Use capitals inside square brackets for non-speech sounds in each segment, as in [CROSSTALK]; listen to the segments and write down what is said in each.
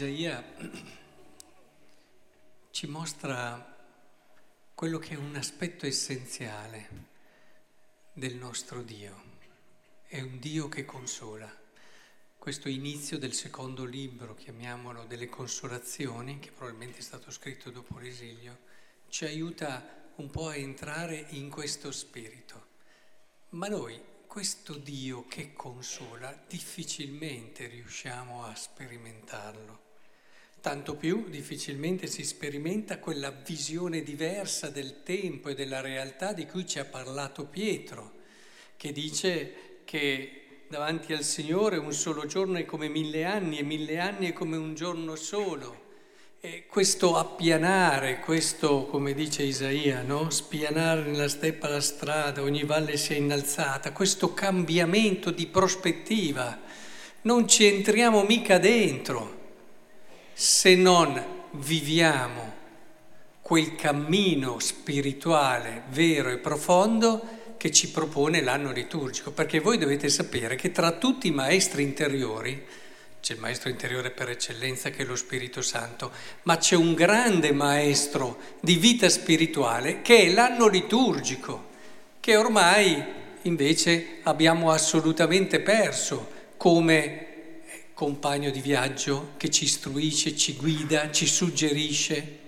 Isaia [CLEARS THROAT] ci mostra quello che è un aspetto essenziale del nostro Dio. È un Dio che consola. Questo inizio del secondo libro, chiamiamolo delle consolazioni, che probabilmente è stato scritto dopo l'esilio, ci aiuta un po' a entrare in questo spirito. Ma noi questo Dio che consola difficilmente riusciamo a sperimentarlo. Tanto più difficilmente si sperimenta quella visione diversa del tempo e della realtà di cui ci ha parlato Pietro, che dice che davanti al Signore un solo giorno è come mille anni e mille anni è come un giorno solo. E questo appianare, questo, come dice Isaia, no? spianare nella steppa la strada, ogni valle si è innalzata, questo cambiamento di prospettiva, non ci entriamo mica dentro se non viviamo quel cammino spirituale vero e profondo che ci propone l'anno liturgico, perché voi dovete sapere che tra tutti i maestri interiori, c'è il maestro interiore per eccellenza che è lo Spirito Santo, ma c'è un grande maestro di vita spirituale che è l'anno liturgico, che ormai invece abbiamo assolutamente perso come compagno di viaggio che ci istruisce, ci guida, ci suggerisce.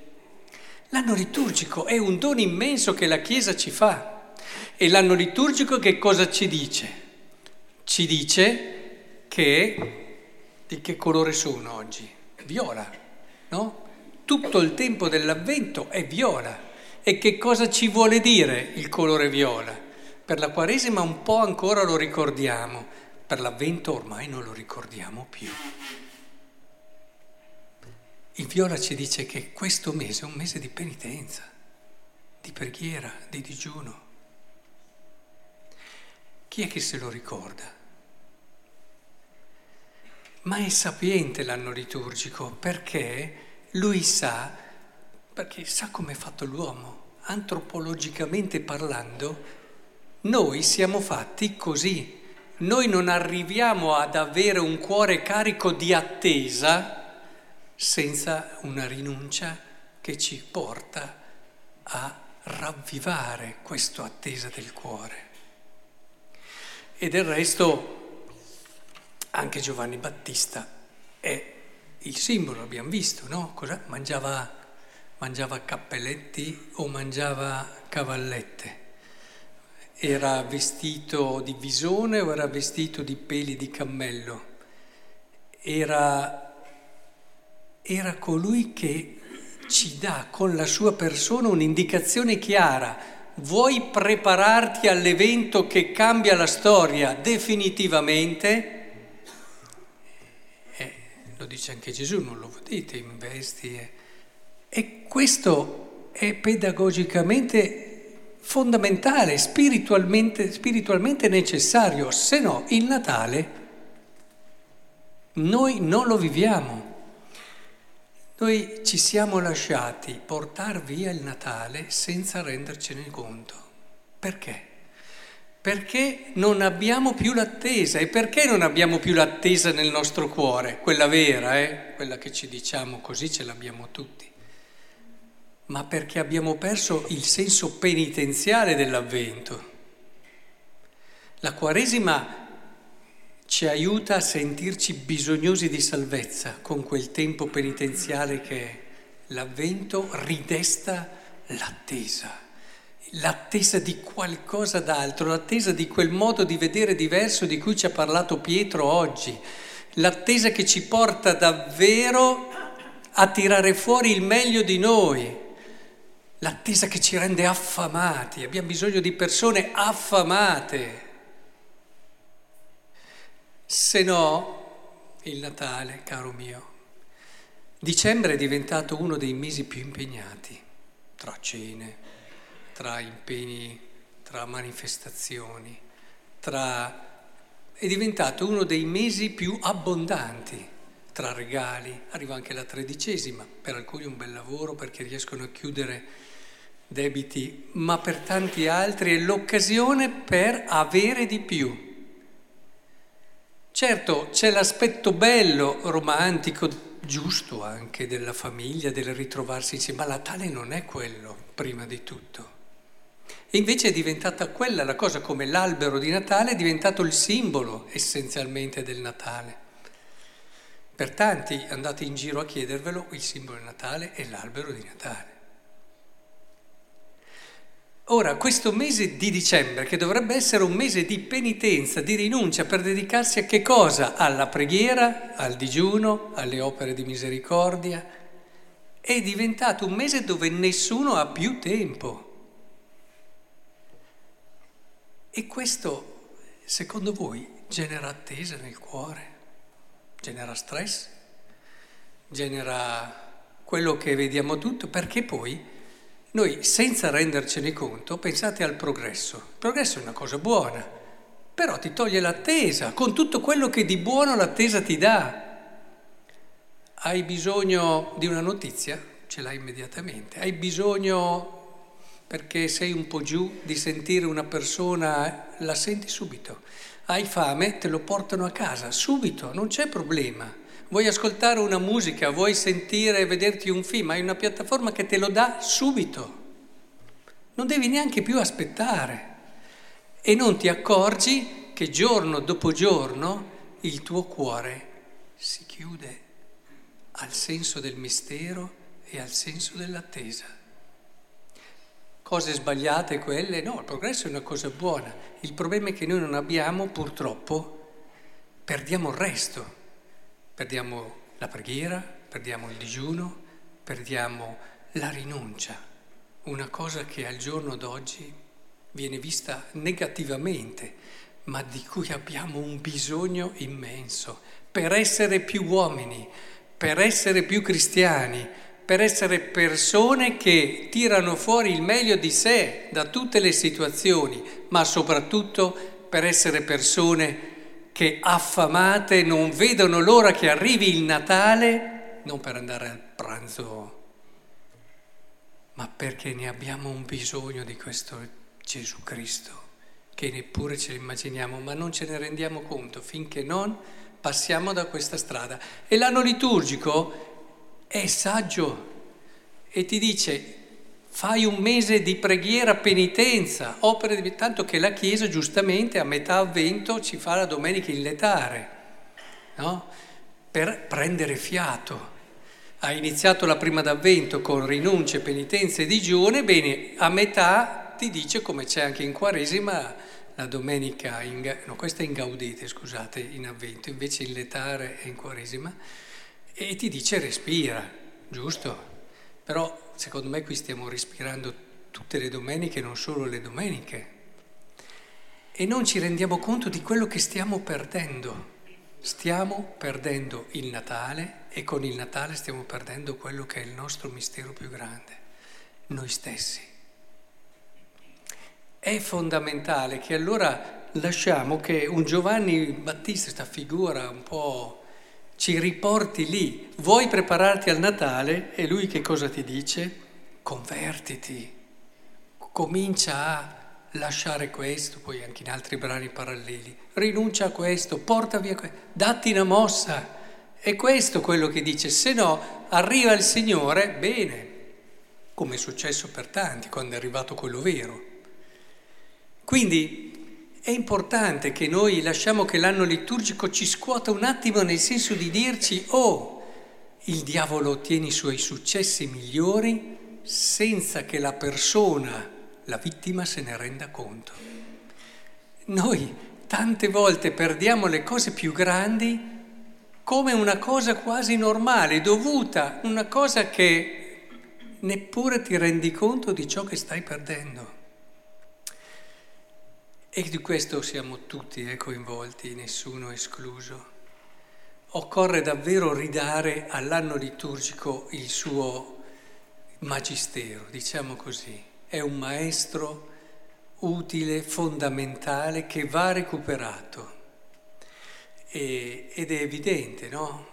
L'anno liturgico è un dono immenso che la Chiesa ci fa. E l'anno liturgico che cosa ci dice? Ci dice che di che colore sono oggi? Viola, no? Tutto il tempo dell'avvento è viola. E che cosa ci vuole dire il colore viola? Per la Quaresima un po' ancora lo ricordiamo, per l'avvento ormai non lo ricordiamo più. Il viola ci dice che questo mese è un mese di penitenza, di preghiera, di digiuno. Chi è che se lo ricorda? Ma è sapiente l'anno liturgico perché lui sa, perché sa come è fatto l'uomo, antropologicamente parlando, noi siamo fatti così. Noi non arriviamo ad avere un cuore carico di attesa senza una rinuncia che ci porta a ravvivare questa attesa del cuore. E del resto anche Giovanni Battista è il simbolo, abbiamo visto, no? Cosa? Mangiava, mangiava cappelletti o mangiava cavallette? Era vestito di visone o era vestito di peli di cammello? Era, era colui che ci dà con la sua persona un'indicazione chiara. Vuoi prepararti all'evento che cambia la storia definitivamente? lo dice anche Gesù, non lo vedete, investi. E, e questo è pedagogicamente fondamentale, spiritualmente, spiritualmente necessario, se no il Natale noi non lo viviamo. Noi ci siamo lasciati portare via il Natale senza rendercene conto. Perché? Perché non abbiamo più l'attesa. E perché non abbiamo più l'attesa nel nostro cuore? Quella vera, eh? quella che ci diciamo così ce l'abbiamo tutti. Ma perché abbiamo perso il senso penitenziale dell'avvento. La Quaresima ci aiuta a sentirci bisognosi di salvezza con quel tempo penitenziale che è. L'avvento ridesta l'attesa l'attesa di qualcosa d'altro, l'attesa di quel modo di vedere diverso di cui ci ha parlato Pietro oggi, l'attesa che ci porta davvero a tirare fuori il meglio di noi, l'attesa che ci rende affamati, abbiamo bisogno di persone affamate. Se no, il Natale, caro mio, dicembre è diventato uno dei mesi più impegnati, tra cene, tra impegni, tra manifestazioni, tra... è diventato uno dei mesi più abbondanti tra regali, arriva anche la tredicesima, per alcuni un bel lavoro perché riescono a chiudere debiti, ma per tanti altri è l'occasione per avere di più. Certo, c'è l'aspetto bello, romantico giusto anche della famiglia, del ritrovarsi insieme, ma Natale non è quello, prima di tutto. E invece è diventata quella la cosa, come l'albero di Natale è diventato il simbolo essenzialmente del Natale. Per tanti andate in giro a chiedervelo, il simbolo del Natale è l'albero di Natale. Ora, questo mese di dicembre, che dovrebbe essere un mese di penitenza, di rinuncia per dedicarsi a che cosa? Alla preghiera, al digiuno, alle opere di misericordia, è diventato un mese dove nessuno ha più tempo. E questo, secondo voi, genera attesa nel cuore, genera stress, genera quello che vediamo tutto, perché poi noi, senza rendercene conto, pensate al progresso. Il progresso è una cosa buona, però ti toglie l'attesa, con tutto quello che di buono l'attesa ti dà. Hai bisogno di una notizia? Ce l'hai immediatamente. Hai bisogno perché sei un po' giù di sentire una persona, la senti subito. Hai fame, te lo portano a casa, subito, non c'è problema. Vuoi ascoltare una musica, vuoi sentire e vederti un film, hai una piattaforma che te lo dà subito. Non devi neanche più aspettare e non ti accorgi che giorno dopo giorno il tuo cuore si chiude al senso del mistero e al senso dell'attesa cose sbagliate quelle, no, il progresso è una cosa buona. Il problema è che noi non abbiamo, purtroppo, perdiamo il resto. Perdiamo la preghiera, perdiamo il digiuno, perdiamo la rinuncia, una cosa che al giorno d'oggi viene vista negativamente, ma di cui abbiamo un bisogno immenso. Per essere più uomini, per essere più cristiani, per essere persone che tirano fuori il meglio di sé da tutte le situazioni, ma soprattutto per essere persone che affamate non vedono l'ora che arrivi il Natale, non per andare al pranzo, ma perché ne abbiamo un bisogno di questo Gesù Cristo, che neppure ce lo immaginiamo, ma non ce ne rendiamo conto finché non passiamo da questa strada. E l'anno liturgico è saggio e ti dice fai un mese di preghiera, penitenza, opere di... tanto che la Chiesa giustamente a metà avvento ci fa la domenica in letare, no? per prendere fiato. Ha iniziato la prima d'avvento con rinunce, penitenze e digiune, bene, a metà ti dice come c'è anche in Quaresima la domenica, in, no questa è in Gaudete, scusate, in avvento, invece in letare è in Quaresima e ti dice respira, giusto? Però secondo me qui stiamo respirando tutte le domeniche, non solo le domeniche. E non ci rendiamo conto di quello che stiamo perdendo. Stiamo perdendo il Natale e con il Natale stiamo perdendo quello che è il nostro mistero più grande, noi stessi. È fondamentale che allora lasciamo che un Giovanni Battista, questa figura un po' ci riporti lì. Vuoi prepararti al Natale e lui che cosa ti dice? Convertiti, comincia a lasciare questo, poi anche in altri brani paralleli, rinuncia a questo, porta via questo, datti una mossa. È questo quello che dice, se no arriva il Signore, bene, come è successo per tanti quando è arrivato quello vero. Quindi è importante che noi lasciamo che l'anno liturgico ci scuota un attimo nel senso di dirci, oh, il diavolo ottiene i suoi successi migliori senza che la persona, la vittima, se ne renda conto. Noi tante volte perdiamo le cose più grandi come una cosa quasi normale, dovuta, una cosa che neppure ti rendi conto di ciò che stai perdendo. E di questo siamo tutti eh, coinvolti, nessuno escluso. Occorre davvero ridare all'anno liturgico il suo magistero, diciamo così. È un maestro utile, fondamentale, che va recuperato. E, ed è evidente, no?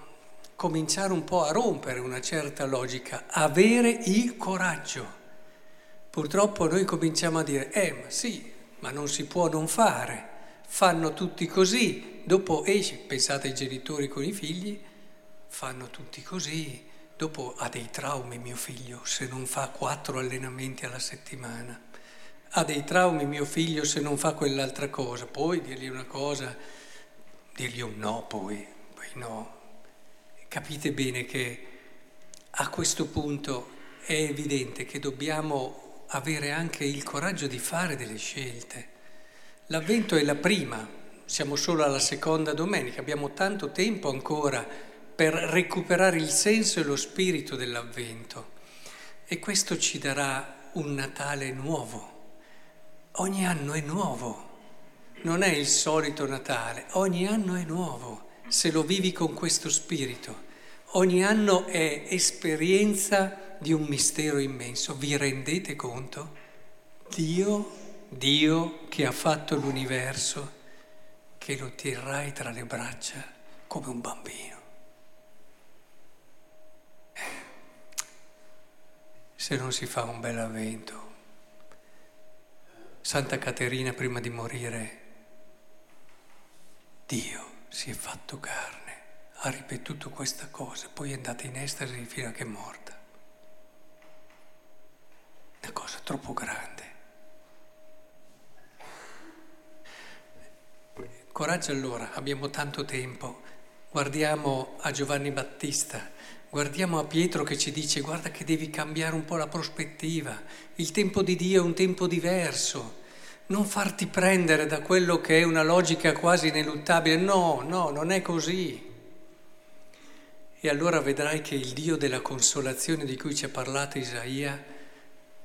Cominciare un po' a rompere una certa logica, avere il coraggio. Purtroppo noi cominciamo a dire, eh, ma sì, ma non si può non fare, fanno tutti così, dopo esci, pensate ai genitori con i figli, fanno tutti così, dopo ha dei traumi mio figlio se non fa quattro allenamenti alla settimana, ha dei traumi mio figlio se non fa quell'altra cosa, poi dirgli una cosa, dirgli un no poi, poi no. Capite bene che a questo punto è evidente che dobbiamo avere anche il coraggio di fare delle scelte. L'avvento è la prima, siamo solo alla seconda domenica, abbiamo tanto tempo ancora per recuperare il senso e lo spirito dell'avvento e questo ci darà un Natale nuovo. Ogni anno è nuovo, non è il solito Natale, ogni anno è nuovo se lo vivi con questo spirito. Ogni anno è esperienza di un mistero immenso. Vi rendete conto? Dio, Dio che ha fatto l'universo, che lo terrai tra le braccia come un bambino. Eh, se non si fa un bel avvento. Santa Caterina prima di morire, Dio si è fatto carne ha ripetuto questa cosa, poi è andata in estasi fino a che è morta. Una cosa troppo grande. Coraggio allora, abbiamo tanto tempo. Guardiamo a Giovanni Battista, guardiamo a Pietro che ci dice guarda che devi cambiare un po' la prospettiva, il tempo di Dio è un tempo diverso, non farti prendere da quello che è una logica quasi ineluttabile, no, no, non è così. E allora vedrai che il Dio della consolazione di cui ci ha parlato Isaia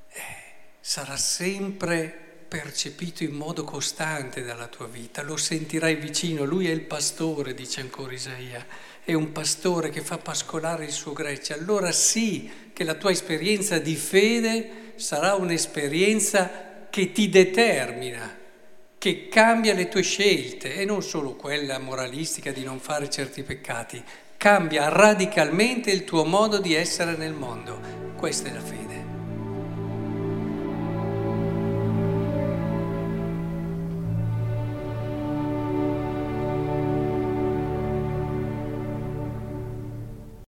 eh, sarà sempre percepito in modo costante dalla tua vita, lo sentirai vicino, lui è il pastore, dice ancora Isaia, è un pastore che fa pascolare il suo gregge, allora sì che la tua esperienza di fede sarà un'esperienza che ti determina, che cambia le tue scelte. E non solo quella moralistica di non fare certi peccati, cambia radicalmente il tuo modo di essere nel mondo. Questa è la fede.